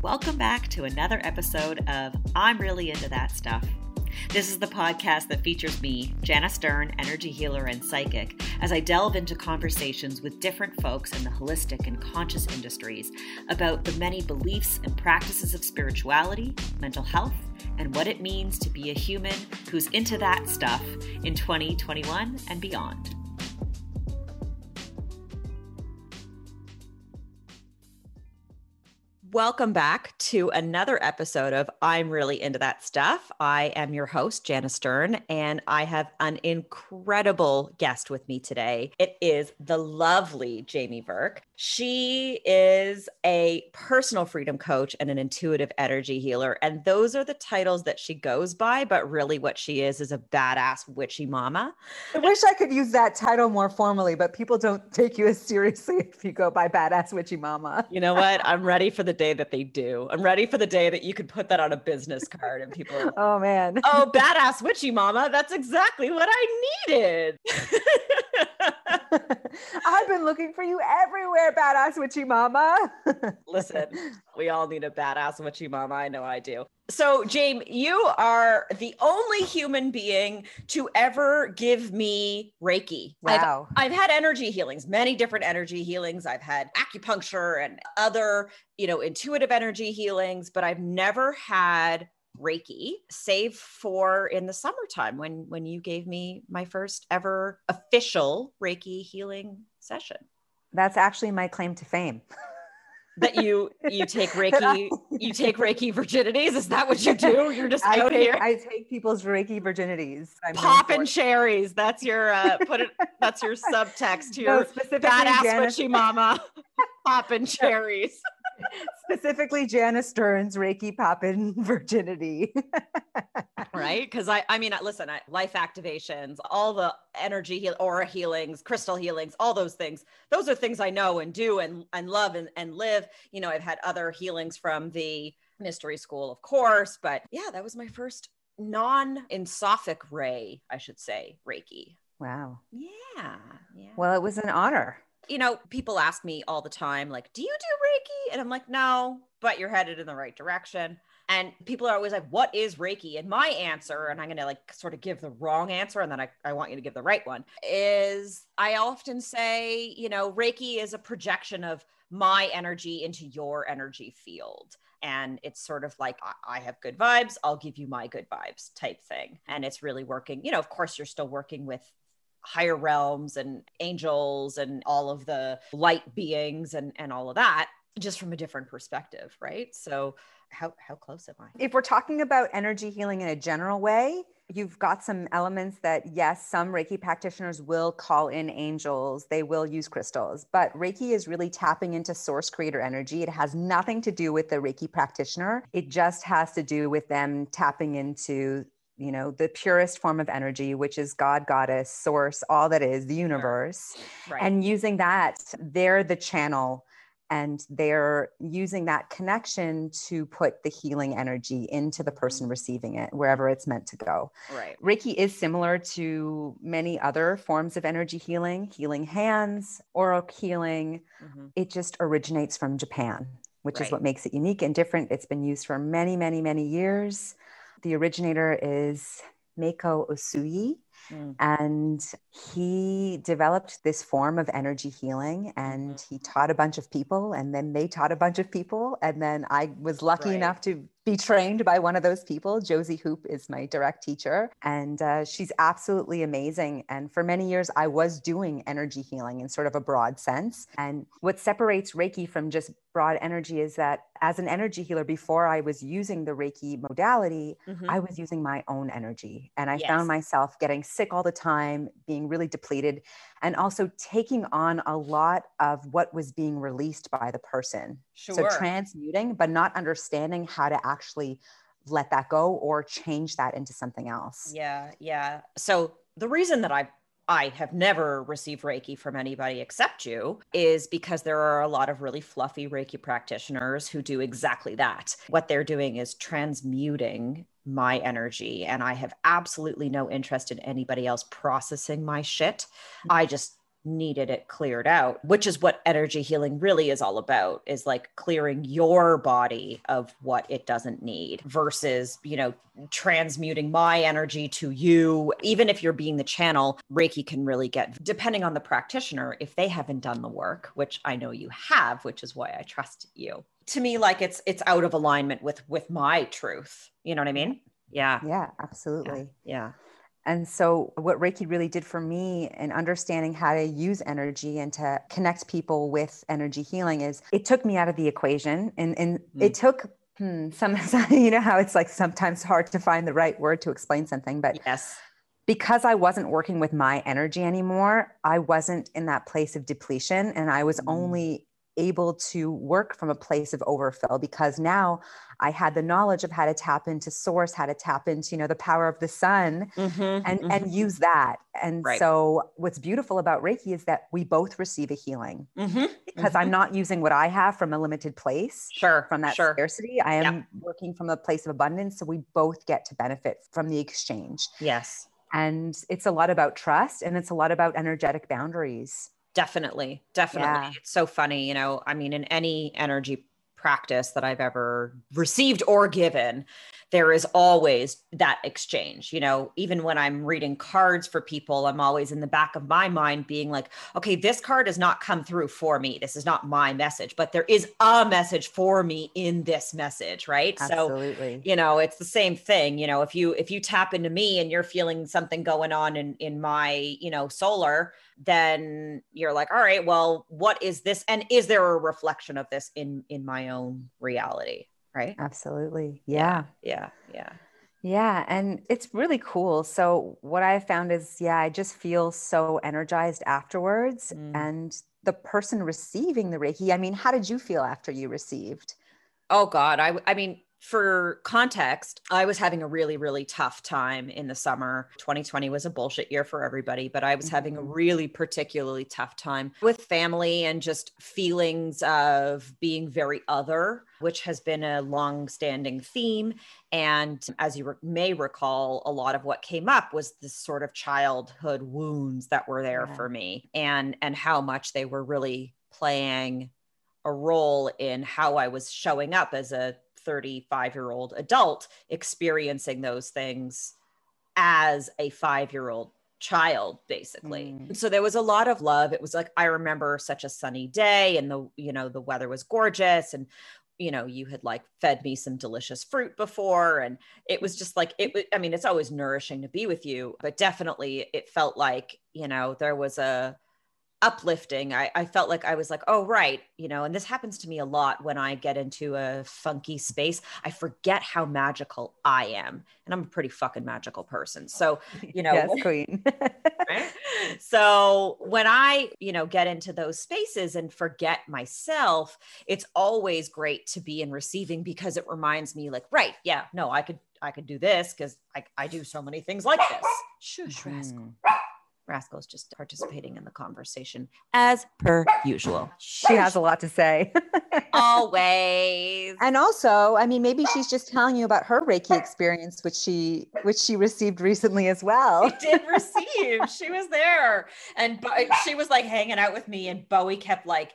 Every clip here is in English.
Welcome back to another episode of I'm Really Into That Stuff. This is the podcast that features me, Jana Stern, energy healer and psychic, as I delve into conversations with different folks in the holistic and conscious industries about the many beliefs and practices of spirituality, mental health, and what it means to be a human who's into that stuff in 2021 and beyond. Welcome back to another episode of I'm Really Into That Stuff. I am your host, Jana Stern, and I have an incredible guest with me today. It is the lovely Jamie Burke. She is a personal freedom coach and an intuitive energy healer. And those are the titles that she goes by, but really what she is is a badass witchy mama. I wish I could use that title more formally, but people don't take you as seriously if you go by badass witchy mama. You know what? I'm ready for the day that they do. I'm ready for the day that you could put that on a business card and people like, Oh man. Oh, badass witchy mama. That's exactly what I needed. I've been looking for you everywhere, badass witchy mama. Listen, we all need a badass witchy mama. I know I do. So, James, you are the only human being to ever give me Reiki. Wow. I've, I've had energy healings, many different energy healings. I've had acupuncture and other, you know, intuitive energy healings, but I've never had Reiki, save for in the summertime when when you gave me my first ever official Reiki healing session. That's actually my claim to fame. that you you take Reiki you take Reiki virginities. Is that what you do? You're just I out take, here. I take people's Reiki virginities. I'm Popping cherries. That's your uh put it that's your subtext to your no, badass Janice- witchy mama. Popping cherries. Specifically Janice Stern's Reiki Poppin virginity. right? Because I, I mean, listen, I, life activations, all the energy heal, aura healings, crystal healings, all those things. Those are things I know and do and and love and, and live. You know, I've had other healings from the mystery school, of course, but yeah, that was my first non-ensophic ray, I should say, Reiki. Wow. Yeah. Yeah. Well, it was an honor you know, people ask me all the time, like, do you do Reiki? And I'm like, no, but you're headed in the right direction. And people are always like, what is Reiki? And my answer, and I'm going to like sort of give the wrong answer, and then I, I want you to give the right one, is I often say, you know, Reiki is a projection of my energy into your energy field. And it's sort of like, I have good vibes, I'll give you my good vibes type thing. And it's really working. You know, of course, you're still working with higher realms and angels and all of the light beings and and all of that just from a different perspective right? So how how close am i? If we're talking about energy healing in a general way you've got some elements that yes some reiki practitioners will call in angels. They will use crystals. But reiki is really tapping into source creator energy. It has nothing to do with the reiki practitioner. It just has to do with them tapping into you know the purest form of energy which is god goddess source all that is the universe right. and using that they're the channel and they're using that connection to put the healing energy into the person mm-hmm. receiving it wherever it's meant to go right reiki is similar to many other forms of energy healing healing hands aura healing mm-hmm. it just originates from japan which right. is what makes it unique and different it's been used for many many many years the originator is Mikao Usui. Mm. And he developed this form of energy healing and mm-hmm. he taught a bunch of people, and then they taught a bunch of people. And then I was lucky right. enough to be trained by one of those people. Josie Hoop is my direct teacher, and uh, she's absolutely amazing. And for many years, I was doing energy healing in sort of a broad sense. And what separates Reiki from just broad energy is that as an energy healer, before I was using the Reiki modality, mm-hmm. I was using my own energy. And I yes. found myself getting sick all the time, being really depleted, and also taking on a lot of what was being released by the person. Sure. So transmuting, but not understanding how to actually let that go or change that into something else. Yeah, yeah. So the reason that I I have never received Reiki from anybody except you is because there are a lot of really fluffy Reiki practitioners who do exactly that. What they're doing is transmuting my energy, and I have absolutely no interest in anybody else processing my shit. I just needed it cleared out which is what energy healing really is all about is like clearing your body of what it doesn't need versus you know transmuting my energy to you. Even if you're being the channel reiki can really get depending on the practitioner if they haven't done the work which i know you have which is why i trust you. To me like it's it's out of alignment with with my truth. You know what i mean? Yeah. Yeah. Absolutely yeah. yeah. And so, what Reiki really did for me in understanding how to use energy and to connect people with energy healing is it took me out of the equation. And, and mm. it took hmm, some, you know, how it's like sometimes hard to find the right word to explain something. But yes, because I wasn't working with my energy anymore, I wasn't in that place of depletion. And I was mm. only able to work from a place of overfill because now I had the knowledge of how to tap into source, how to tap into, you know, the power of the sun mm-hmm, and, mm-hmm. and use that. And right. so what's beautiful about Reiki is that we both receive a healing mm-hmm, because I'm mm-hmm. not using what I have from a limited place. Sure. From that sure. scarcity. I am working from a place of abundance. So we both get to benefit from the exchange. Yes. And it's a lot about trust and it's a lot about energetic boundaries. Definitely. Definitely. Yeah. It's so funny. You know, I mean, in any energy practice that I've ever received or given, there is always that exchange. You know, even when I'm reading cards for people, I'm always in the back of my mind being like, okay, this card has not come through for me. This is not my message, but there is a message for me in this message, right? Absolutely. So, you know, it's the same thing. You know, if you if you tap into me and you're feeling something going on in in my, you know, solar, then you're like, all right, well, what is this? And is there a reflection of this in in my own reality? Right? Absolutely. Yeah. Yeah. Yeah. Yeah. And it's really cool. So, what I found is, yeah, I just feel so energized afterwards. Mm. And the person receiving the Reiki, I mean, how did you feel after you received? Oh, God. I, I mean, for context, I was having a really, really tough time in the summer. 2020 was a bullshit year for everybody, but I was having a mm-hmm. really particularly tough time with family and just feelings of being very other, which has been a long standing theme. And as you re- may recall, a lot of what came up was this sort of childhood wounds that were there yeah. for me and, and how much they were really playing a role in how I was showing up as a 35 year old adult experiencing those things as a five year old child basically. Mm. so there was a lot of love. It was like i remember such a sunny day and the you know the weather was gorgeous and you know you had like fed me some delicious fruit before. And it was just like it i mean it's always nourishing to be with you but definitely it felt like you know there was a uplifting. I, I felt like I was like, oh, right. You know, and this happens to me a lot when I get into a funky space. I forget how magical I am. And I'm a pretty fucking magical person. So, you know, yes, queen. right? So when I, you know, get into those spaces and forget myself, it's always great to be in receiving because it reminds me like, right, yeah, no, I could, I could do this because I, I do so many things like this. Shush, mm. Rascal's just participating in the conversation as per usual. She has a lot to say. Always. And also, I mean, maybe she's just telling you about her Reiki experience, which she which she received recently as well. She did receive. she was there, and Bo- she was like hanging out with me, and Bowie kept like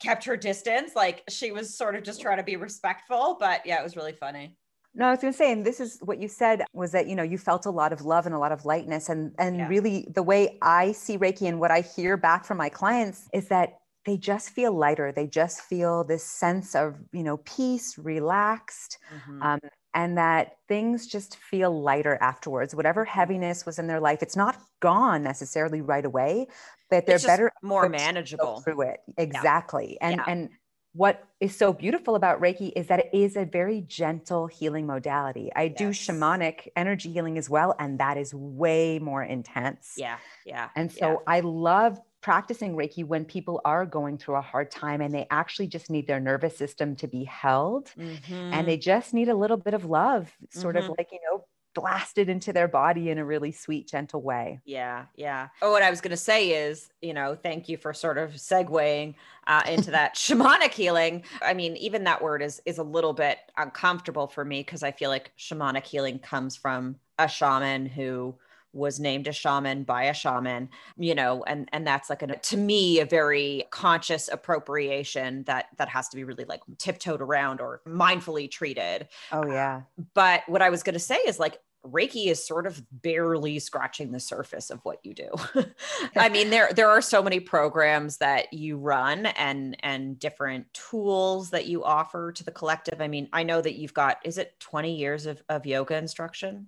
kept her distance. Like she was sort of just trying to be respectful, but yeah, it was really funny. No, I was going to say, and this is what you said was that you know you felt a lot of love and a lot of lightness, and and yeah. really the way I see Reiki and what I hear back from my clients is that they just feel lighter. They just feel this sense of you know peace, relaxed, mm-hmm. um, and that things just feel lighter afterwards. Whatever mm-hmm. heaviness was in their life, it's not gone necessarily right away, but they're better, more manageable through it. Exactly, yeah. and yeah. and what is so beautiful about Reiki is that it is a very gentle healing modality. I yes. do shamanic energy healing as well, and that is way more intense. Yeah. Yeah. And so yeah. I love practicing Reiki when people are going through a hard time and they actually just need their nervous system to be held mm-hmm. and they just need a little bit of love, sort mm-hmm. of like, you know, blasted into their body in a really sweet, gentle way. Yeah, yeah. Oh, what I was going to say is, you know, thank you for sort of segueing uh, into that shamanic healing. I mean, even that word is is a little bit uncomfortable for me because I feel like shamanic healing comes from a shaman who was named a shaman by a shaman you know and and that's like a to me a very conscious appropriation that that has to be really like tiptoed around or mindfully treated. Oh yeah. But what i was going to say is like Reiki is sort of barely scratching the surface of what you do. I mean, there there are so many programs that you run and and different tools that you offer to the collective. I mean, I know that you've got is it 20 years of, of yoga instruction?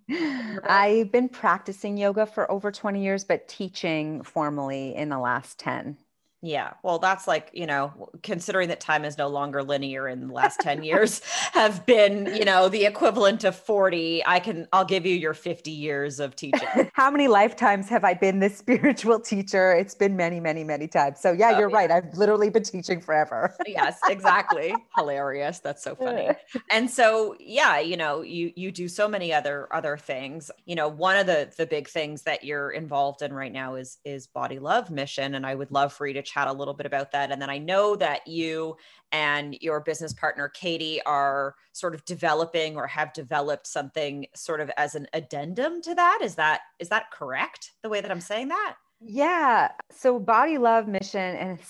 I've been practicing yoga for over 20 years, but teaching formally in the last 10. Yeah. Well, that's like, you know, considering that time is no longer linear in the last 10 years have been, you know, the equivalent of 40. I can, I'll give you your 50 years of teaching. How many lifetimes have I been this spiritual teacher? It's been many, many, many times. So, yeah, oh, you're yeah. right. I've literally been teaching forever. yes, exactly. Hilarious. That's so funny. And so, yeah, you know, you, you do so many other, other things. You know, one of the, the big things that you're involved in right now is, is Body Love Mission. And I would love for you to chat a little bit about that. And then I know that you and your business partner, Katie, are sort of developing or have developed something sort of as an addendum to that. Is that is that correct? The way that I'm saying that? Yeah. So body love mission and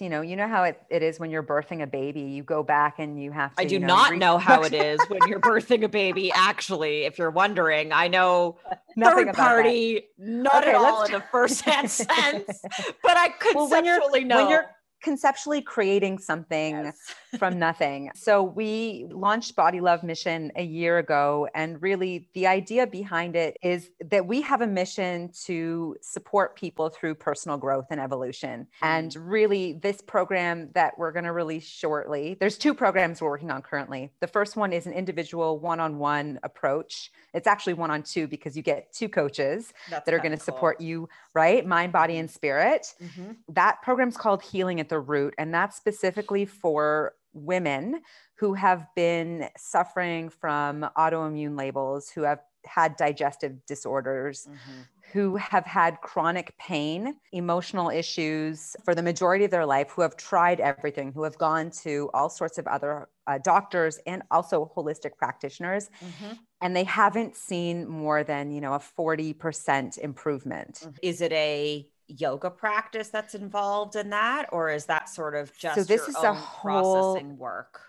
you know, you know how it, it is when you're birthing a baby, you go back and you have to. I do you know, not re- know how it is when you're birthing a baby. Actually, if you're wondering, I know Nothing third party, that. not okay, at all in the first hand sense, but I conceptually well, when know When you're conceptually creating something yes. From nothing. So we launched Body Love Mission a year ago. And really, the idea behind it is that we have a mission to support people through personal growth and evolution. Mm-hmm. And really, this program that we're going to release shortly, there's two programs we're working on currently. The first one is an individual one on one approach. It's actually one on two because you get two coaches That's that are going to cool. support you, right? Mind, body, and spirit. Mm-hmm. That program's called Healing at the Root. And that's specifically for women who have been suffering from autoimmune labels, who have had digestive disorders, mm-hmm. who have had chronic pain, emotional issues for the majority of their life, who have tried everything, who have gone to all sorts of other uh, doctors and also holistic practitioners. Mm-hmm. And they haven't seen more than, you know, a 40% improvement. Mm-hmm. Is it a yoga practice that's involved in that or is that sort of just so this is a whole processing work?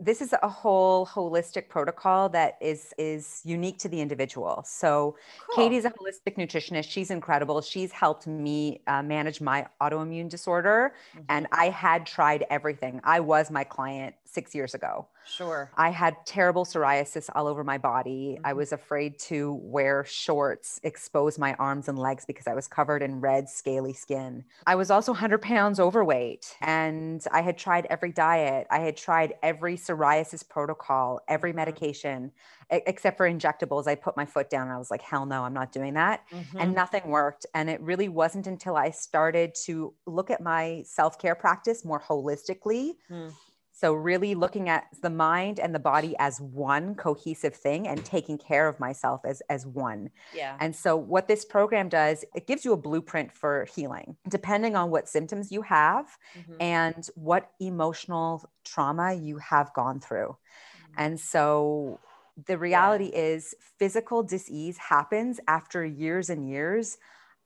this is a whole holistic protocol that is is unique to the individual. So cool. katie's a holistic nutritionist. She's incredible. She's helped me uh, manage my autoimmune disorder mm-hmm. and i had tried everything. I was my client six years ago Sure. I had terrible psoriasis all over my body. Mm-hmm. I was afraid to wear shorts, expose my arms and legs because I was covered in red, scaly skin. I was also 100 pounds overweight and I had tried every diet. I had tried every psoriasis protocol, every mm-hmm. medication, except for injectables. I put my foot down and I was like, hell no, I'm not doing that. Mm-hmm. And nothing worked. And it really wasn't until I started to look at my self care practice more holistically. Mm so, really looking at the mind and the body as one cohesive thing and taking care of myself as, as one. Yeah. And so, what this program does, it gives you a blueprint for healing, depending on what symptoms you have mm-hmm. and what emotional trauma you have gone through. Mm-hmm. And so, the reality yeah. is, physical disease happens after years and years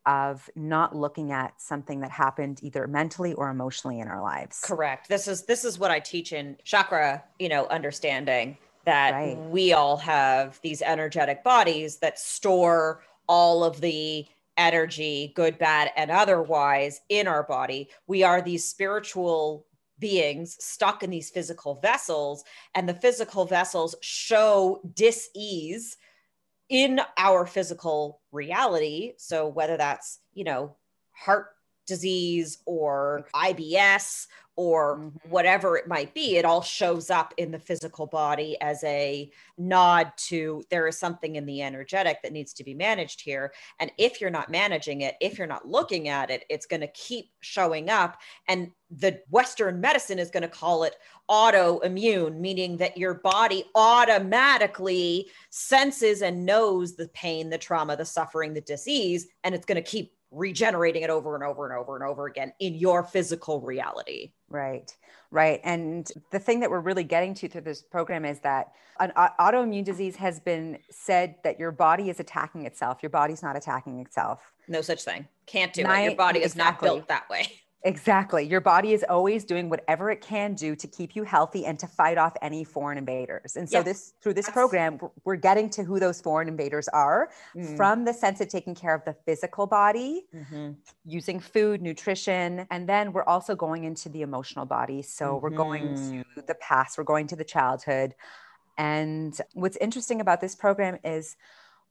of not looking at something that happened either mentally or emotionally in our lives. Correct. This is this is what I teach in chakra, you know, understanding that right. we all have these energetic bodies that store all of the energy, good, bad, and otherwise in our body. We are these spiritual beings stuck in these physical vessels, and the physical vessels show dis-ease in our physical reality. So whether that's, you know, heart disease or IBS or mm-hmm. whatever it might be, it all shows up in the physical body as a nod to there is something in the energetic that needs to be managed here. And if you're not managing it, if you're not looking at it, it's going to keep showing up. And the Western medicine is going to call it autoimmune, meaning that your body automatically senses and knows the pain, the trauma, the suffering, the disease, and it's going to keep regenerating it over and over and over and over again in your physical reality. Right, right. And the thing that we're really getting to through this program is that an autoimmune disease has been said that your body is attacking itself. Your body's not attacking itself. No such thing. Can't do it. Your body is exactly. not built that way. Exactly. Your body is always doing whatever it can do to keep you healthy and to fight off any foreign invaders. And so yes. this through this program we're getting to who those foreign invaders are mm. from the sense of taking care of the physical body, mm-hmm. using food, nutrition, and then we're also going into the emotional body. So mm-hmm. we're going to mm-hmm. the past, we're going to the childhood. And what's interesting about this program is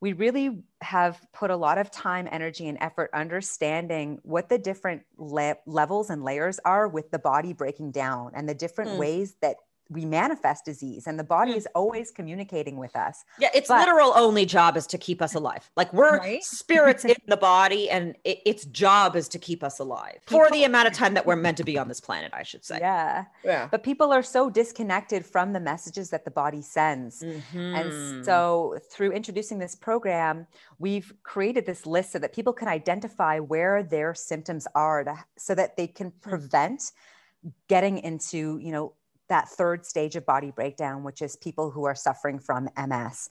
we really have put a lot of time, energy, and effort understanding what the different le- levels and layers are with the body breaking down and the different mm. ways that we manifest disease and the body mm. is always communicating with us. Yeah, its but, literal only job is to keep us alive. Like we're right? spirits in the body and it, its job is to keep us alive people, for the amount of time that we're meant to be on this planet, I should say. Yeah. Yeah. But people are so disconnected from the messages that the body sends. Mm-hmm. And so through introducing this program, we've created this list so that people can identify where their symptoms are to, so that they can mm. prevent getting into, you know, that third stage of body breakdown, which is people who are suffering from MS,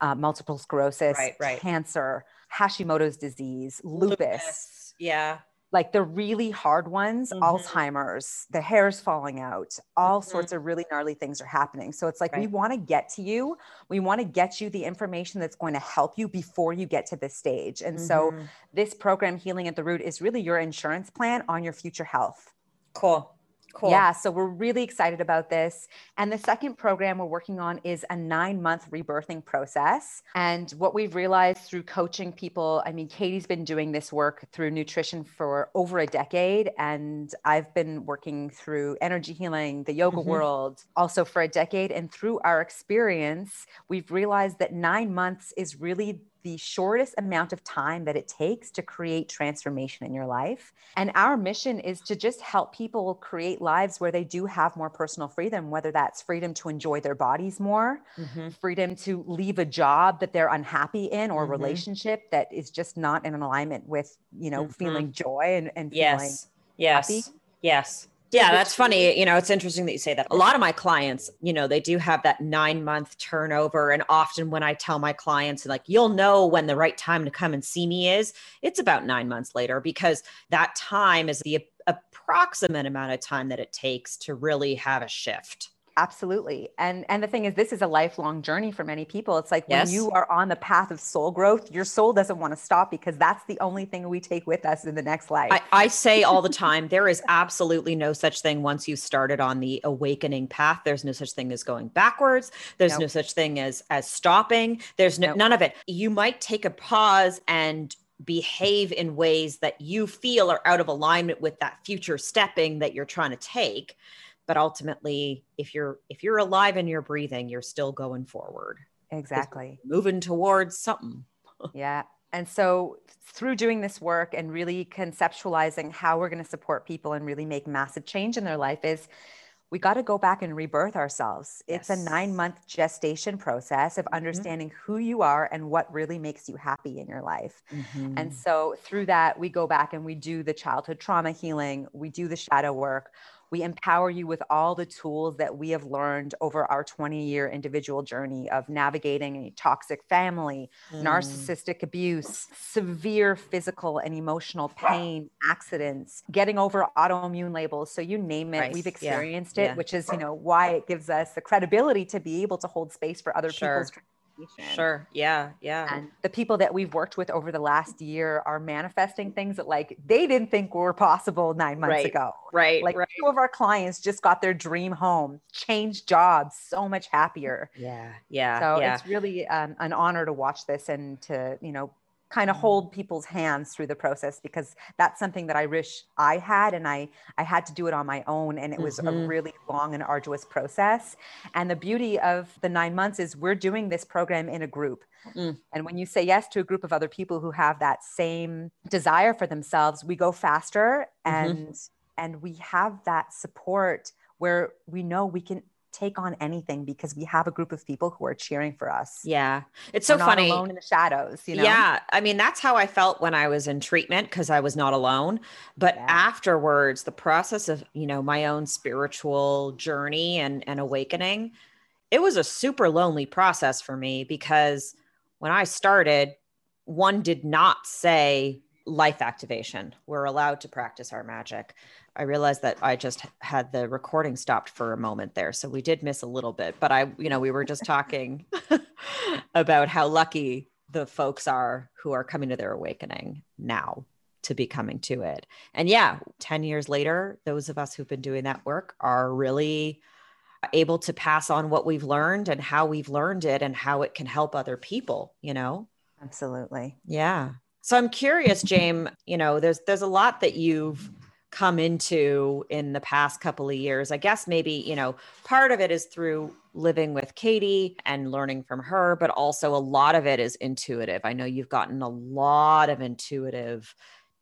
uh, multiple sclerosis, right, right. cancer, Hashimoto's disease, lupus. lupus. Yeah. Like the really hard ones, mm-hmm. Alzheimer's, the hair's falling out, all mm-hmm. sorts of really gnarly things are happening. So it's like right. we want to get to you. We want to get you the information that's going to help you before you get to this stage. And mm-hmm. so this program, Healing at the Root, is really your insurance plan on your future health. Cool. Cool. Yeah, so we're really excited about this. And the second program we're working on is a nine month rebirthing process. And what we've realized through coaching people, I mean, Katie's been doing this work through nutrition for over a decade. And I've been working through energy healing, the yoga mm-hmm. world, also for a decade. And through our experience, we've realized that nine months is really the shortest amount of time that it takes to create transformation in your life. And our mission is to just help people create lives where they do have more personal freedom, whether that's freedom to enjoy their bodies more, mm-hmm. freedom to leave a job that they're unhappy in or mm-hmm. relationship that is just not in alignment with, you know, mm-hmm. feeling joy and, and yes. feeling yes. happy. Yes yeah that's funny you know it's interesting that you say that. A lot of my clients you know they do have that nine month turnover and often when i tell my clients like you'll know when the right time to come and see me is it's about nine months later because that time is the approximate amount of time that it takes to really have a shift absolutely and and the thing is this is a lifelong journey for many people it's like yes. when you are on the path of soul growth your soul doesn't want to stop because that's the only thing we take with us in the next life i, I say all the time there is absolutely no such thing once you started on the awakening path there's no such thing as going backwards there's nope. no such thing as as stopping there's no, nope. none of it you might take a pause and behave in ways that you feel are out of alignment with that future stepping that you're trying to take but ultimately if you're if you're alive and you're breathing you're still going forward exactly moving towards something yeah and so through doing this work and really conceptualizing how we're going to support people and really make massive change in their life is we got to go back and rebirth ourselves. Yes. It's a nine month gestation process of mm-hmm. understanding who you are and what really makes you happy in your life. Mm-hmm. And so through that, we go back and we do the childhood trauma healing, we do the shadow work, we empower you with all the tools that we have learned over our 20 year individual journey of navigating a toxic family, mm. narcissistic abuse, severe physical and emotional pain, accidents, getting over autoimmune labels. So you name it, right. we've experienced yeah. it, yeah. which is, you know, why it gives us the credibility to be able to hold space for other sure. people's Sure. Yeah. Yeah. And the people that we've worked with over the last year are manifesting things that like they didn't think were possible nine months right. ago. Right. Like right. two of our clients just got their dream home, changed jobs, so much happier. Yeah. Yeah. So yeah. it's really um, an honor to watch this and to, you know, kind of hold people's hands through the process because that's something that I wish I had and I I had to do it on my own and it was mm-hmm. a really long and arduous process. And the beauty of the 9 months is we're doing this program in a group. Mm. And when you say yes to a group of other people who have that same desire for themselves, we go faster mm-hmm. and and we have that support where we know we can take on anything because we have a group of people who are cheering for us. Yeah. It's so funny. alone in the shadows, you know? Yeah. I mean, that's how I felt when I was in treatment because I was not alone. But yeah. afterwards, the process of, you know, my own spiritual journey and, and awakening, it was a super lonely process for me because when I started, one did not say life activation. We're allowed to practice our magic. I realized that I just had the recording stopped for a moment there. So we did miss a little bit, but I, you know, we were just talking about how lucky the folks are who are coming to their awakening now to be coming to it. And yeah, 10 years later, those of us who've been doing that work are really able to pass on what we've learned and how we've learned it and how it can help other people, you know? Absolutely. Yeah. So I'm curious, James, you know, there's there's a lot that you've come into in the past couple of years. I guess maybe, you know, part of it is through living with Katie and learning from her, but also a lot of it is intuitive. I know you've gotten a lot of intuitive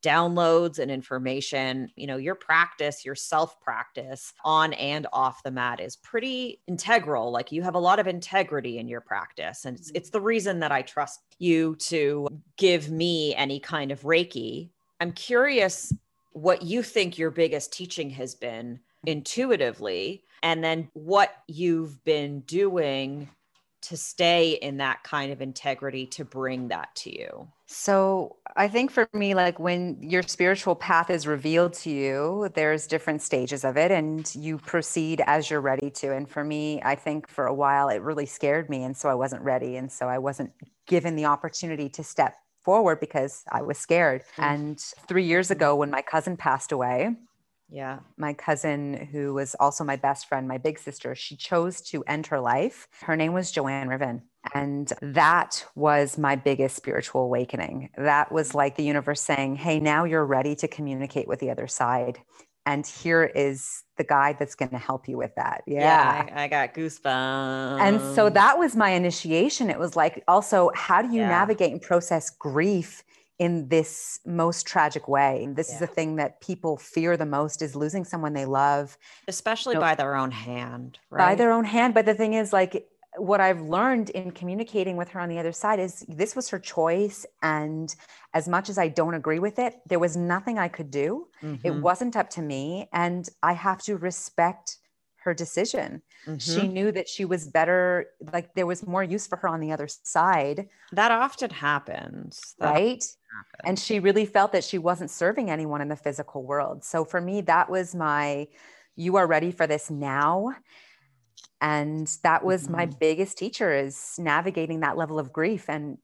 downloads and information. You know, your practice, your self practice on and off the mat is pretty integral. Like you have a lot of integrity in your practice. And it's, mm-hmm. it's the reason that I trust you to give me any kind of Reiki. I'm curious what you think your biggest teaching has been intuitively, and then what you've been doing to stay in that kind of integrity to bring that to you? So, I think for me, like when your spiritual path is revealed to you, there's different stages of it, and you proceed as you're ready to. And for me, I think for a while it really scared me. And so I wasn't ready. And so I wasn't given the opportunity to step forward because I was scared. Mm. And three years ago, when my cousin passed away, yeah. My cousin, who was also my best friend, my big sister, she chose to end her life. Her name was Joanne Riven. And that was my biggest spiritual awakening. That was mm-hmm. like the universe saying, Hey, now you're ready to communicate with the other side and here is the guide that's going to help you with that. Yeah, yeah I, I, got goosebumps. And so that was my initiation. It was like, also, how do you yeah. navigate and process grief in this most tragic way? This yeah. is the thing that people fear the most is losing someone they love, especially you know, by their own hand. Right? By their own hand. But the thing is, like, what I've learned in communicating with her on the other side is this was her choice. And as much as I don't agree with it, there was nothing I could do. Mm-hmm. It wasn't up to me. And I have to respect her decision. Mm-hmm. She knew that she was better, like there was more use for her on the other side. That often happens. That right. Often happens. And she really felt that she wasn't serving anyone in the physical world. So for me, that was my, you are ready for this now and that was mm-hmm. my biggest teacher is navigating that level of grief and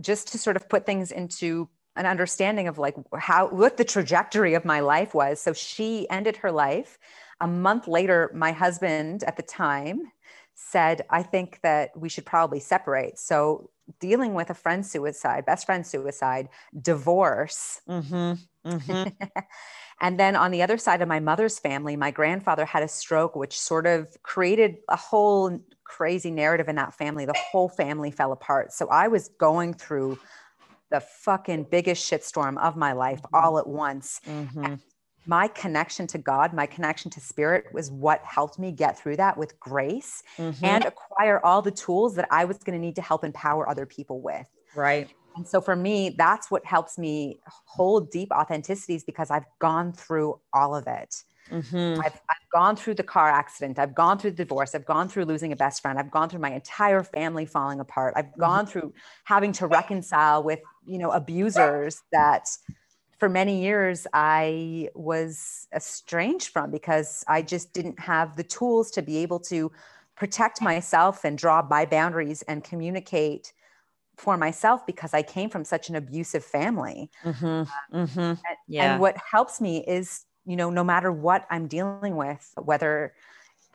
just to sort of put things into an understanding of like how what the trajectory of my life was so she ended her life a month later my husband at the time said i think that we should probably separate so dealing with a friend suicide best friend suicide divorce mm-hmm. Mm-hmm. And then on the other side of my mother's family, my grandfather had a stroke, which sort of created a whole crazy narrative in that family. The whole family fell apart. So I was going through the fucking biggest shitstorm of my life mm-hmm. all at once. Mm-hmm. My connection to God, my connection to spirit was what helped me get through that with grace mm-hmm. and acquire all the tools that I was going to need to help empower other people with. Right. And so for me, that's what helps me hold deep authenticities because I've gone through all of it. Mm-hmm. I've, I've gone through the car accident. I've gone through divorce. I've gone through losing a best friend. I've gone through my entire family falling apart. I've mm-hmm. gone through having to reconcile with, you know, abusers that for many years I was estranged from because I just didn't have the tools to be able to protect myself and draw my boundaries and communicate for myself because I came from such an abusive family. Mm-hmm. Mm-hmm. And, yeah. and what helps me is, you know, no matter what I'm dealing with, whether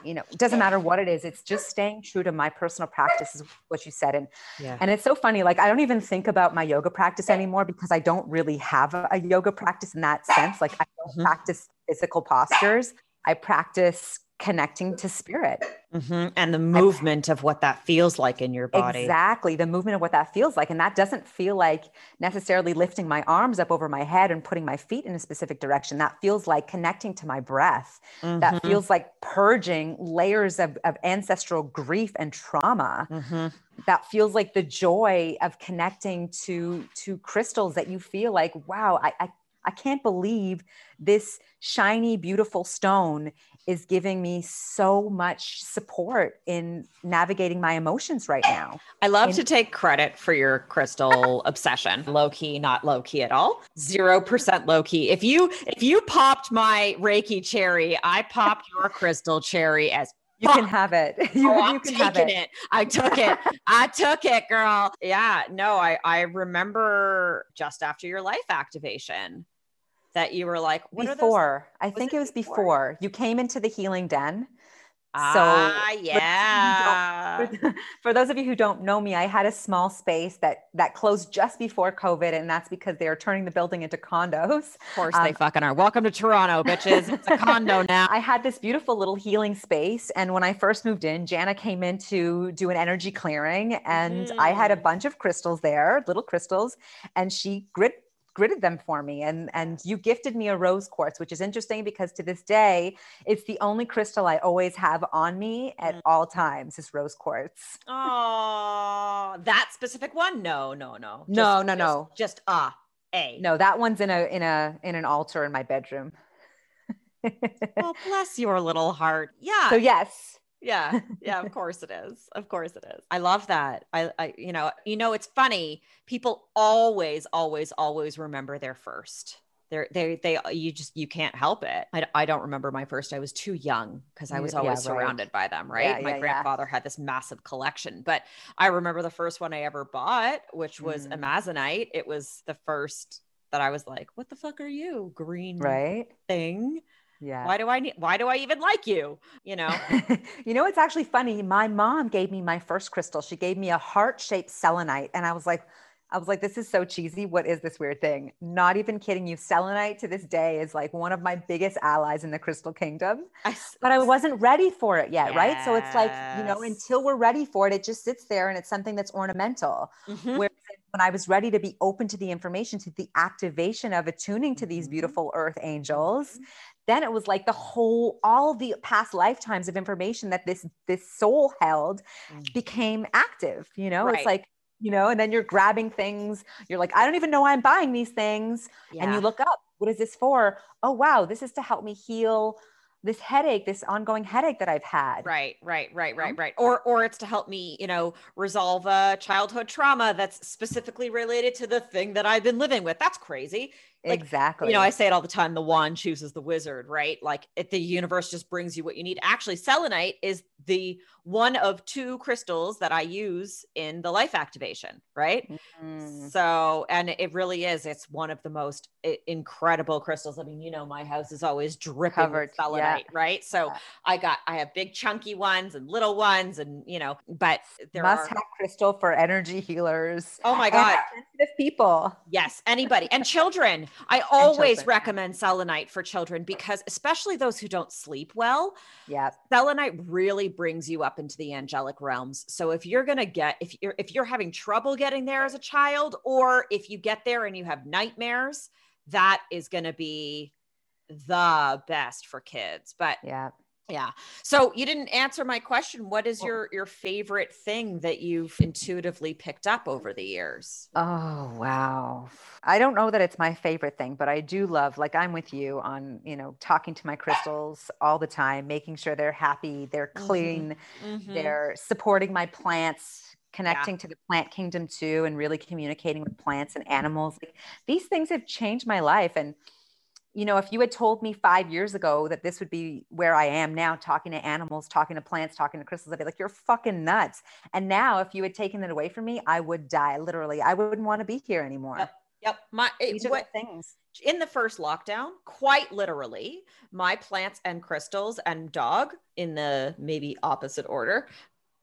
you know, it doesn't matter what it is. It's just staying true to my personal practice is what you said. And, yeah. and it's so funny. Like, I don't even think about my yoga practice anymore because I don't really have a yoga practice in that sense. Like I don't mm-hmm. practice physical postures. I practice connecting to spirit mm-hmm. and the movement and, of what that feels like in your body exactly the movement of what that feels like and that doesn't feel like necessarily lifting my arms up over my head and putting my feet in a specific direction that feels like connecting to my breath mm-hmm. that feels like purging layers of, of ancestral grief and trauma mm-hmm. that feels like the joy of connecting to to crystals that you feel like wow I, I I can't believe this shiny, beautiful stone is giving me so much support in navigating my emotions right now. I love to take credit for your crystal obsession. Low key, not low key at all. 0% low key. If you if you popped my Reiki cherry, I popped your crystal cherry as you can have it. You, oh, you can have it. it. I took it. I took it, girl. Yeah. No, I I remember just after your life activation that you were like before i was think it, it was before? before? you came into the healing den so ah, yeah. For, for, those of you who don't know me, I had a small space that that closed just before COVID, and that's because they are turning the building into condos. Of course, um, they fucking are. Welcome to Toronto, bitches. It's a condo now. I had this beautiful little healing space, and when I first moved in, Jana came in to do an energy clearing, and mm. I had a mm. bunch of crystals there, little crystals, and she grit gridded them for me and and you gifted me a rose quartz which is interesting because to this day it's the only crystal i always have on me at mm. all times is rose quartz. Oh that specific one? No no no. Just, no no no. just ah a. No that one's in a in a in an altar in my bedroom. Well bless your little heart. Yeah. So yes yeah. Yeah of course it is. Of course it is. I love that. I, I you know you know it's funny people always always always remember their first. They're they they you just you can't help it. I, I don't remember my first. I was too young because i was always yeah, right. surrounded by them right? Yeah, my yeah, grandfather had this massive collection but i remember the first one i ever bought which was mm. amazonite. It was the first that i was like what the fuck are you green right. thing yeah. Why do I need why do I even like you? You know? you know, it's actually funny. My mom gave me my first crystal. She gave me a heart-shaped selenite. And I was like, I was like, this is so cheesy. What is this weird thing? Not even kidding you. Selenite to this day is like one of my biggest allies in the crystal kingdom. I, but I wasn't ready for it yet, yes. right? So it's like, you know, until we're ready for it, it just sits there and it's something that's ornamental. Mm-hmm. Whereas when I was ready to be open to the information, to the activation of attuning to these mm-hmm. beautiful earth angels, mm-hmm then it was like the whole all the past lifetimes of information that this this soul held mm. became active you know? Right. it's like you know and then you're grabbing things. You're like i don't even know why i'm buying these things. Yeah. and you look up what is this for? Oh wow this is to help me heal this headache this ongoing headache that i've had. Right right right right right. Or or it's to help me you know resolve a childhood trauma that's specifically related to the thing that i've been living with. That's crazy like, exactly you know i say it all the time the wand chooses the wizard right like if the universe just brings you what you need actually selenite is the one of two crystals that I use in the life activation, right? Mm-hmm. So, and it really is, it's one of the most incredible crystals. I mean, you know, my house is always dripping Covered. with selenite, yeah. right? So yeah. I got, I have big chunky ones and little ones and, you know, but there must are, have crystal for energy healers. Oh my God. Sensitive people. Yes. Anybody and children. I always recommend selenite for children because especially those who don't sleep well. Yeah. Selenite really brings you up into the angelic realms. So if you're to get if you're if you're having trouble getting there as a child or if you get there and you have nightmares, that is going to be the best for kids. But yeah. Yeah. So you didn't answer my question. What is your your favorite thing that you've intuitively picked up over the years? Oh, wow. I don't know that it's my favorite thing, but I do love like I'm with you on, you know, talking to my crystals all the time, making sure they're happy, they're mm-hmm. clean, mm-hmm. they're supporting my plants, connecting yeah. to the plant kingdom too and really communicating with plants and animals. Like, these things have changed my life and you know, if you had told me five years ago that this would be where I am now, talking to animals, talking to plants, talking to crystals, I'd be like, you're fucking nuts. And now, if you had taken it away from me, I would die. Literally, I wouldn't want to be here anymore. Yep. Yep. My it, These are what, things. in the first lockdown, quite literally, my plants and crystals and dog in the maybe opposite order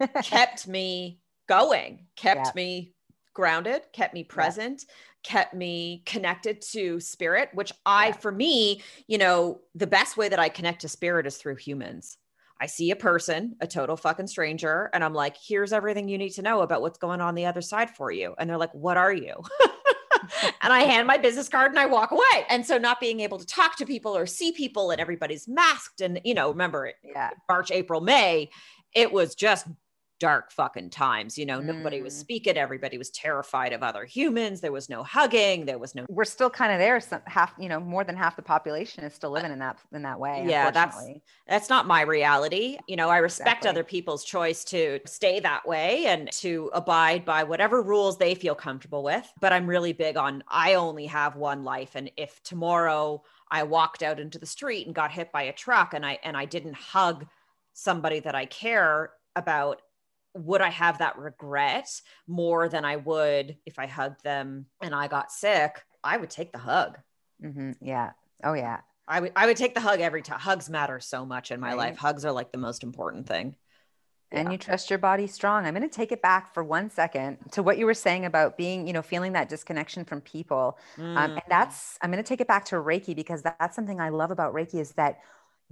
kept me going, kept yeah. me grounded, kept me present, yeah. kept me connected to spirit, which I, yeah. for me, you know, the best way that I connect to spirit is through humans. I see a person, a total fucking stranger, and I'm like, here's everything you need to know about what's going on the other side for you. And they're like, what are you? and I hand my business card and I walk away. And so not being able to talk to people or see people and everybody's masked and you know, remember yeah. March, April, May, it was just dark fucking times. You know, mm. nobody was mm. speaking. Everybody was terrified of other humans. There was no hugging. There was no. We're still kind of there. Some half, you know, more than half the population is still living in that in that way. Yeah, that's that's not my reality. You know, I respect exactly. other people's choice to stay that way and to abide by whatever rules they feel comfortable with. But I'm really big on I only have one life, and if tomorrow I walked out into the street and got hit by a truck and I and I didn't hug somebody that I care about would I have that regret more than I would if I hugged them and I got sick? I would take the hug. Mm-hmm. Yeah. Oh yeah. I would I would take the hug every time. Hugs matter so much in my right. life. Hugs are like the most important thing. And yeah. you trust your body strong. I'm going to take it back for one second to what you were saying about being, you know, feeling that disconnection from people. Mm. Um, and that's, I'm going to take it back to Reiki because that's something I love about Reiki is that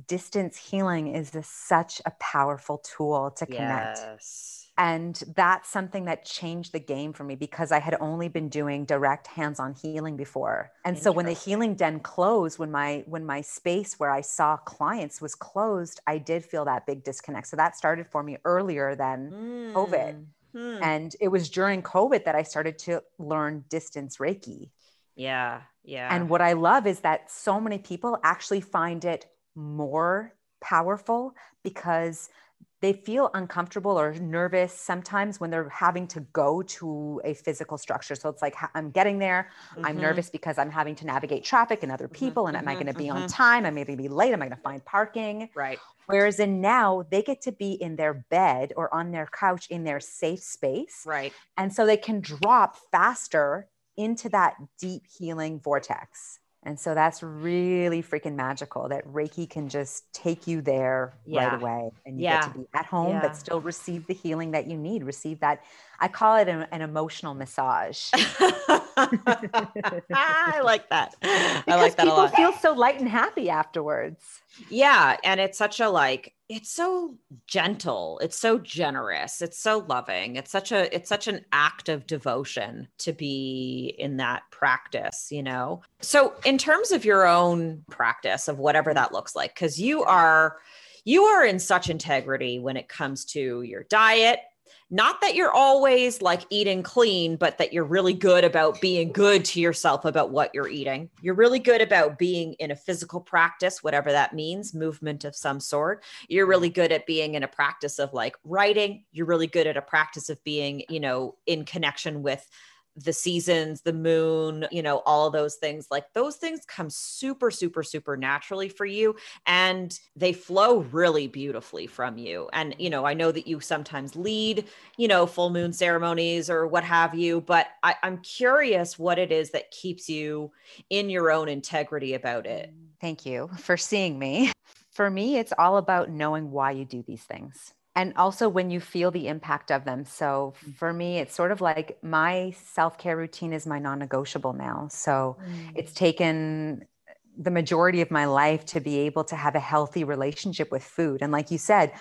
distance healing is a, such a powerful tool to connect. Yes and that's something that changed the game for me because I had only been doing direct hands-on healing before. And so when the healing den closed, when my when my space where I saw clients was closed, I did feel that big disconnect. So that started for me earlier than mm. COVID. Hmm. And it was during COVID that I started to learn distance Reiki. Yeah. Yeah. And what I love is that so many people actually find it more powerful because they feel uncomfortable or nervous sometimes when they're having to go to a physical structure. So it's like, I'm getting there. Mm-hmm. I'm nervous because I'm having to navigate traffic and other mm-hmm, people. Mm-hmm. And am I going to be mm-hmm. on time? Am I going to be late? Am I going to find parking? Right. Whereas in now, they get to be in their bed or on their couch in their safe space. Right. And so they can drop faster into that deep healing vortex. And so that's really freaking magical that Reiki can just take you there yeah. right away and you yeah. get to be at home, yeah. but still receive the healing that you need. Receive that. I call it an, an emotional massage. I like that. Because I like that a lot. people feel so light and happy afterwards. Yeah. And it's such a like, it's so gentle. It's so generous. It's so loving. It's such a it's such an act of devotion to be in that practice you know? So in terms of your own practice of whatever that looks like cuz you are you are in such integrity when it comes to your diet not that you're always like eating clean, but that you're really good about being good to yourself about what you're eating. You're really good about being in a physical practice, whatever that means, movement of some sort. You're really good at being in a practice of like writing. You're really good at a practice of being, you know, in connection with the seasons, the moon, you know, all those things, like those things come super, super, super naturally for you. And they flow really beautifully from you. And, you know, I know that you sometimes lead, you know, full moon ceremonies or what have you, but I, I'm curious what it is that keeps you in your own integrity about it. Thank you for seeing me. For me, it's all about knowing why you do these things and also when you feel the impact of them. So mm. for me, it's sort of like my self care routine is my non negotiable now. So mm. it's taken the majority of my life to be able to have a healthy relationship with food. And like you said,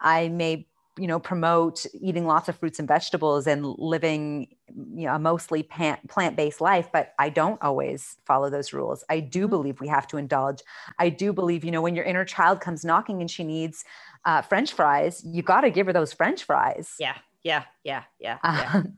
I may you know promote eating lots of fruits and vegetables and living you know a mostly plant-based life but i don't always follow those rules i do mm. believe we have to indulge i do believe you know when your inner child comes knocking and she needs uh, French fries, you got to give her those French fries. Yeah, yeah, yeah, yeah. yeah. Um,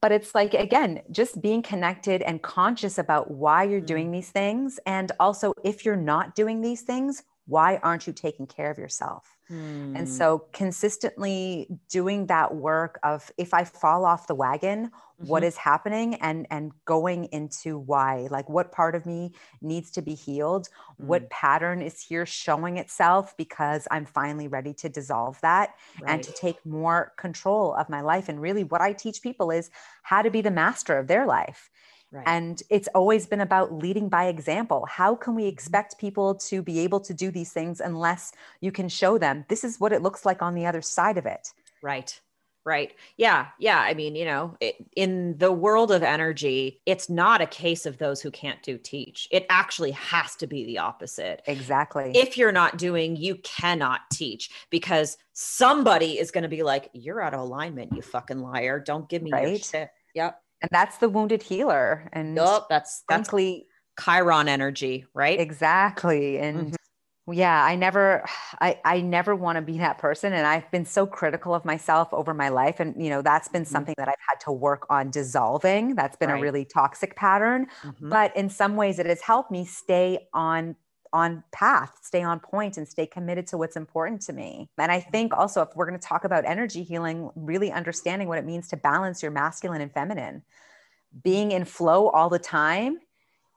but it's like again just being connected and conscious about why you're mm-hmm. doing these things and also if you're not doing these things why aren't you taking care of yourself and hmm. so consistently doing that work of if I fall off the wagon, mm-hmm. what is happening and and going into why, like what part of me needs to be healed, mm. what pattern is here showing itself because I'm finally ready to dissolve that right. and to take more control of my life. And really what I teach people is how to be the master of their life Right. And it's always been about leading by example. How can we mm-hmm. expect people to be able to do these things unless you can show them this is what it looks like on the other side of it? Right. Right. Yeah. Yeah. I mean, you know, it, in the world of energy, it's not a case of those who can't do teach. It actually has to be the opposite. Exactly. If you're not doing, you cannot teach because somebody is going to be like, you're out of alignment, you fucking liar. Don't give me right? your shit. Yep. And that's the wounded healer. And yep, that's that's Chiron energy, right? Exactly. And mm-hmm yeah i never i i never want to be that person and i've been so critical of myself over my life and you know that's been mm-hmm. something that i've had to work on dissolving that's been right. a really toxic pattern mm-hmm. but in some ways it has helped me stay on on path stay on point and stay committed to what's important to me and i think also if we're going to talk about energy healing really understanding what it means to balance your masculine and feminine being in flow all the time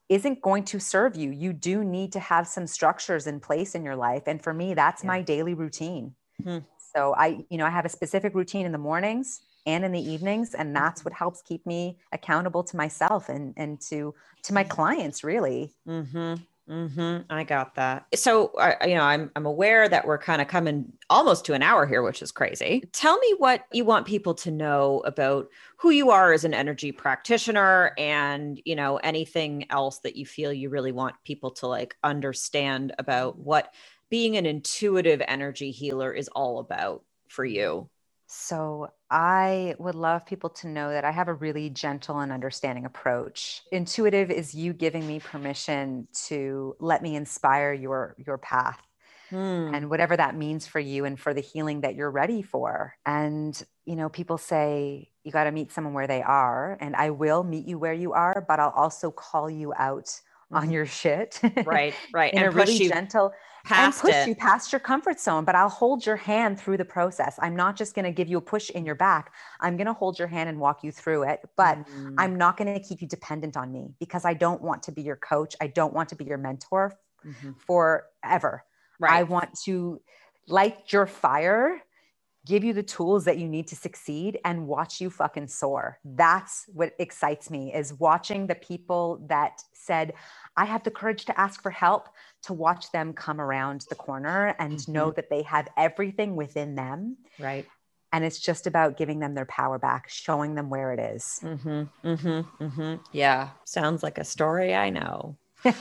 isn't going to serve you. You do need to have some structures in place in your life. And for me, that's yeah. my daily routine. Hmm. So I, you know, I have a specific routine in the mornings and in the evenings. And that's mm-hmm. what helps keep me accountable to myself and, and to, to my clients really. Mm-hmm. Mm-hmm. I got that. So, I, you know, I'm I'm aware that we're kind of coming almost to an hour here, which is crazy. Tell me what you want people to know about who you are as an energy practitioner, and you know anything else that you feel you really want people to like understand about what being an intuitive energy healer is all about for you. So, I would love people to know that I have a really gentle and understanding approach. Intuitive is you giving me permission to let me inspire your your path. Hmm. And whatever that means for you and for the healing that you're ready for. And, you know, people say you got to meet someone where they are. And I will meet you where you are, but I'll also call you out. On your shit. Right, right. And a really gentle, and push it. you past your comfort zone but i'll hold your hand through the process i'm not just going to give you a push in your back i'm going to hold your hand and walk you through it but mm. i'm not going to keep you dependent on me because i don't want to be your coach i don't want to be your mentor mm-hmm. forever right. i want to light your fire give you the tools that you need to succeed and watch you fucking soar that's what excites me is watching the people that said I have the courage to ask for help, to watch them come around the corner and mm-hmm. know that they have everything within them. Right. And it's just about giving them their power back, showing them where it is. Mm-hmm, mm-hmm, mm-hmm. Yeah. Sounds like a story I know. Jan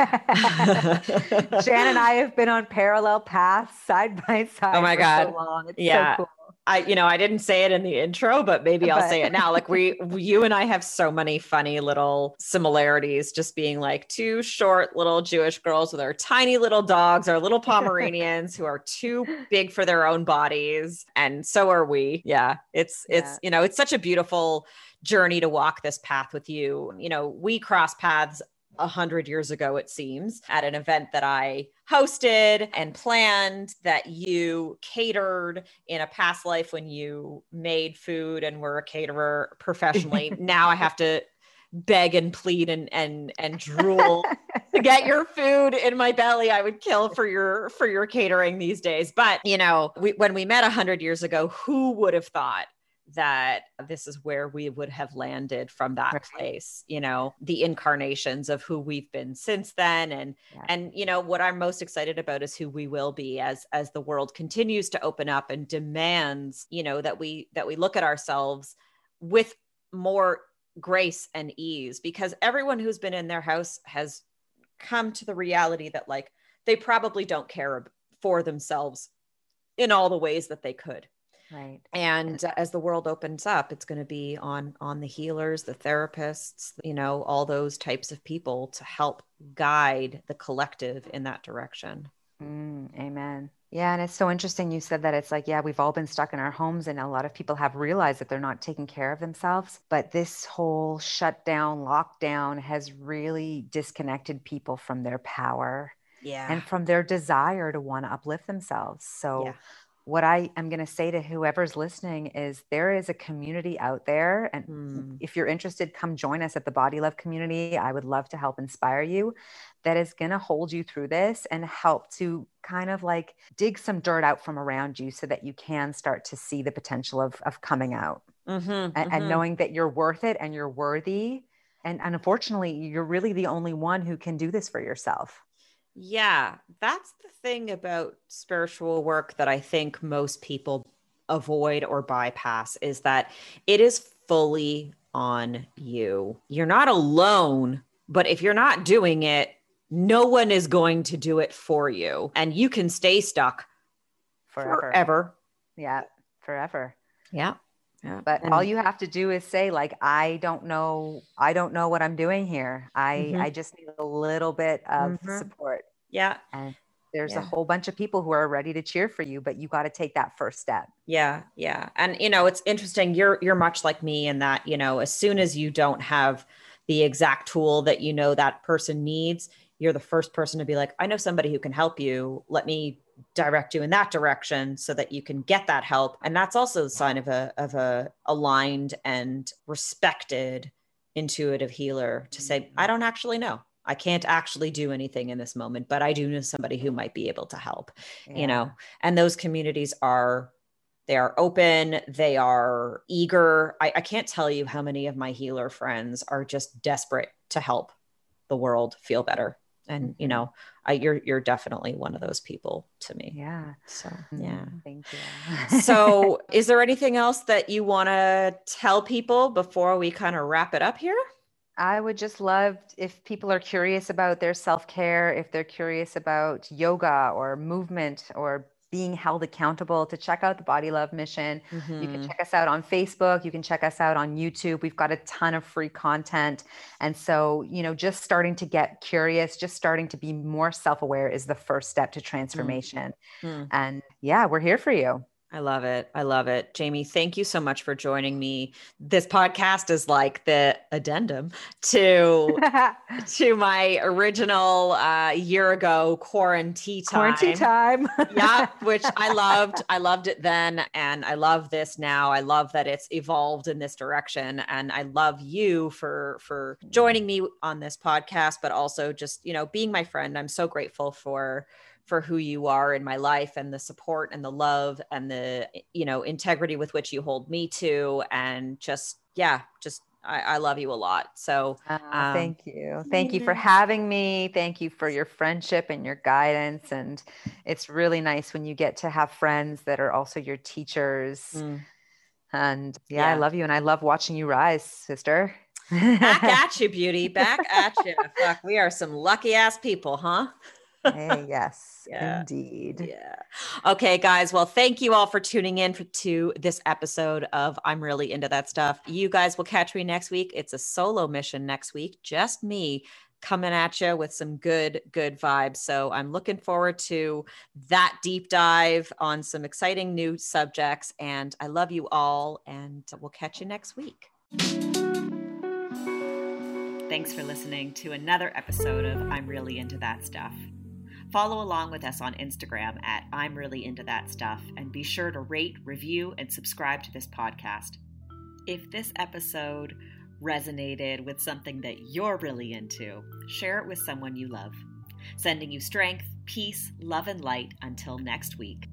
and I have been on parallel paths side by side. Oh my God. So long. It's yeah. So cool. I, you know, I didn't say it in the intro, but maybe I'll but. say it now. Like we, you and I have so many funny little similarities, just being like two short little Jewish girls with our tiny little dogs, our little Pomeranians who are too big for their own bodies. And so are we. Yeah. It's, yeah. it's, you know, it's such a beautiful journey to walk this path with you. You know, we cross paths a hundred years ago, it seems, at an event that I hosted and planned that you catered in a past life when you made food and were a caterer professionally. now I have to beg and plead and and and drool to get your food in my belly i would kill for your for your catering these days but you know we, when we met 100 years ago who would have thought that this is where we would have landed from that right. place you know the incarnations of who we've been since then and yeah. and you know what i'm most excited about is who we will be as as the world continues to open up and demands you know that we that we look at ourselves with more grace and ease because everyone who's been in their house has come to the reality that like they probably don't care for themselves in all the ways that they could Right. And as the world opens up, it's going to be on on the healers, the therapists, you know, all those types of people to help guide the collective in that direction. Mm, amen. Yeah, and it's so interesting you said that it's like, yeah, we've all been stuck in our homes and a lot of people have realized that they're not taking care of themselves, but this whole shutdown, lockdown has really disconnected people from their power. Yeah. And from their desire to want to uplift themselves. So yeah what I am going to say to whoever's listening is there is a community out there. And mm. if you're interested, come join us at the Body Love community. I would love to help inspire you that is going to hold you through this and help to kind of like dig some dirt out from around you so that you can start to see the potential of, of coming out mm-hmm, and, mm-hmm. and knowing that you're worth it and you're worthy and, and unfortunately you're really the only one who can do this for yourself yeah that's the thing about spiritual work that i think most people avoid or bypass is that it is fully on you. You're not alone but if you're not doing it no one is going to do it for you. And you can stay stuck forever. forever. Yeah forever. Yeah yeah. But and all you have to do is say, like, I don't know, I don't know what I'm doing here. I mm-hmm. I just need a little bit of mm-hmm. support. Yeah. And there's yeah. a whole bunch of people who are ready to cheer for you, but you got to take that first step. Yeah. Yeah. And you know, it's interesting. You're you're much like me in that, you know, as soon as you don't have the exact tool that you know that person needs, you're the first person to be like, I know somebody who can help you. Let me direct you in that direction so that you can get that help. And that's also the sign of a of a aligned and respected intuitive healer to say mm-hmm. i don't actually know. I can't actually do anything in this moment but i do know somebody who might be able to help yeah. you know? And those communities are they are open they are eager. I, I can't tell you how many of my healer friends are just desperate to help the world feel better and you mm-hmm. know I, you're you're definitely one of those people to me. Yeah. So yeah. Thank you. So is there anything else that you want to tell people before we kind of wrap it up here? I would just love if people are curious about their self care, if they're curious about yoga or movement or being held accountable to check out the Body Love Mission. Mm-hmm. You can mm-hmm. check us out on Facebook. You can check us out on YouTube. We've got a ton of free content. And so, you know, just starting to get curious, just starting to be more self aware is the first step to transformation. Mm-hmm. And yeah, we're here for you. I love it. I love it. Jamie, thank you so much for joining me. This podcast is like the addendum to to my original uh year ago quarantine time. Quarantine time. yeah, which I loved. I loved it then and I love this now. I love that it's evolved in this direction and I love you for for joining me on this podcast but also just, you know, being my friend. I'm so grateful for for who you are in my life and the support and the love and the you know integrity with which you hold me to and just yeah just I, I love you a lot. So uh, um, thank you. Thank you for having me. Thank you for your friendship and your guidance. And it's really nice when you get to have friends that are also your teachers. Mm. And yeah, yeah, I love you. And I love watching you rise, sister. Back at you, beauty. Back at you. Fuck, we are some lucky ass people, huh? Hey, yes, yeah. indeed. Yeah. Okay, guys. Well, thank you all for tuning in for, to this episode of I'm Really Into That Stuff. You guys will catch me next week. It's a solo mission next week, just me coming at you with some good, good vibes. So I'm looking forward to that deep dive on some exciting new subjects. And I love you all, and we'll catch you next week. Thanks for listening to another episode of I'm Really Into That Stuff. Follow along with us on Instagram at I'm Really Into That Stuff and be sure to rate, review, and subscribe to this podcast. If this episode resonated with something that you're really into, share it with someone you love. Sending you strength, peace, love, and light until next week.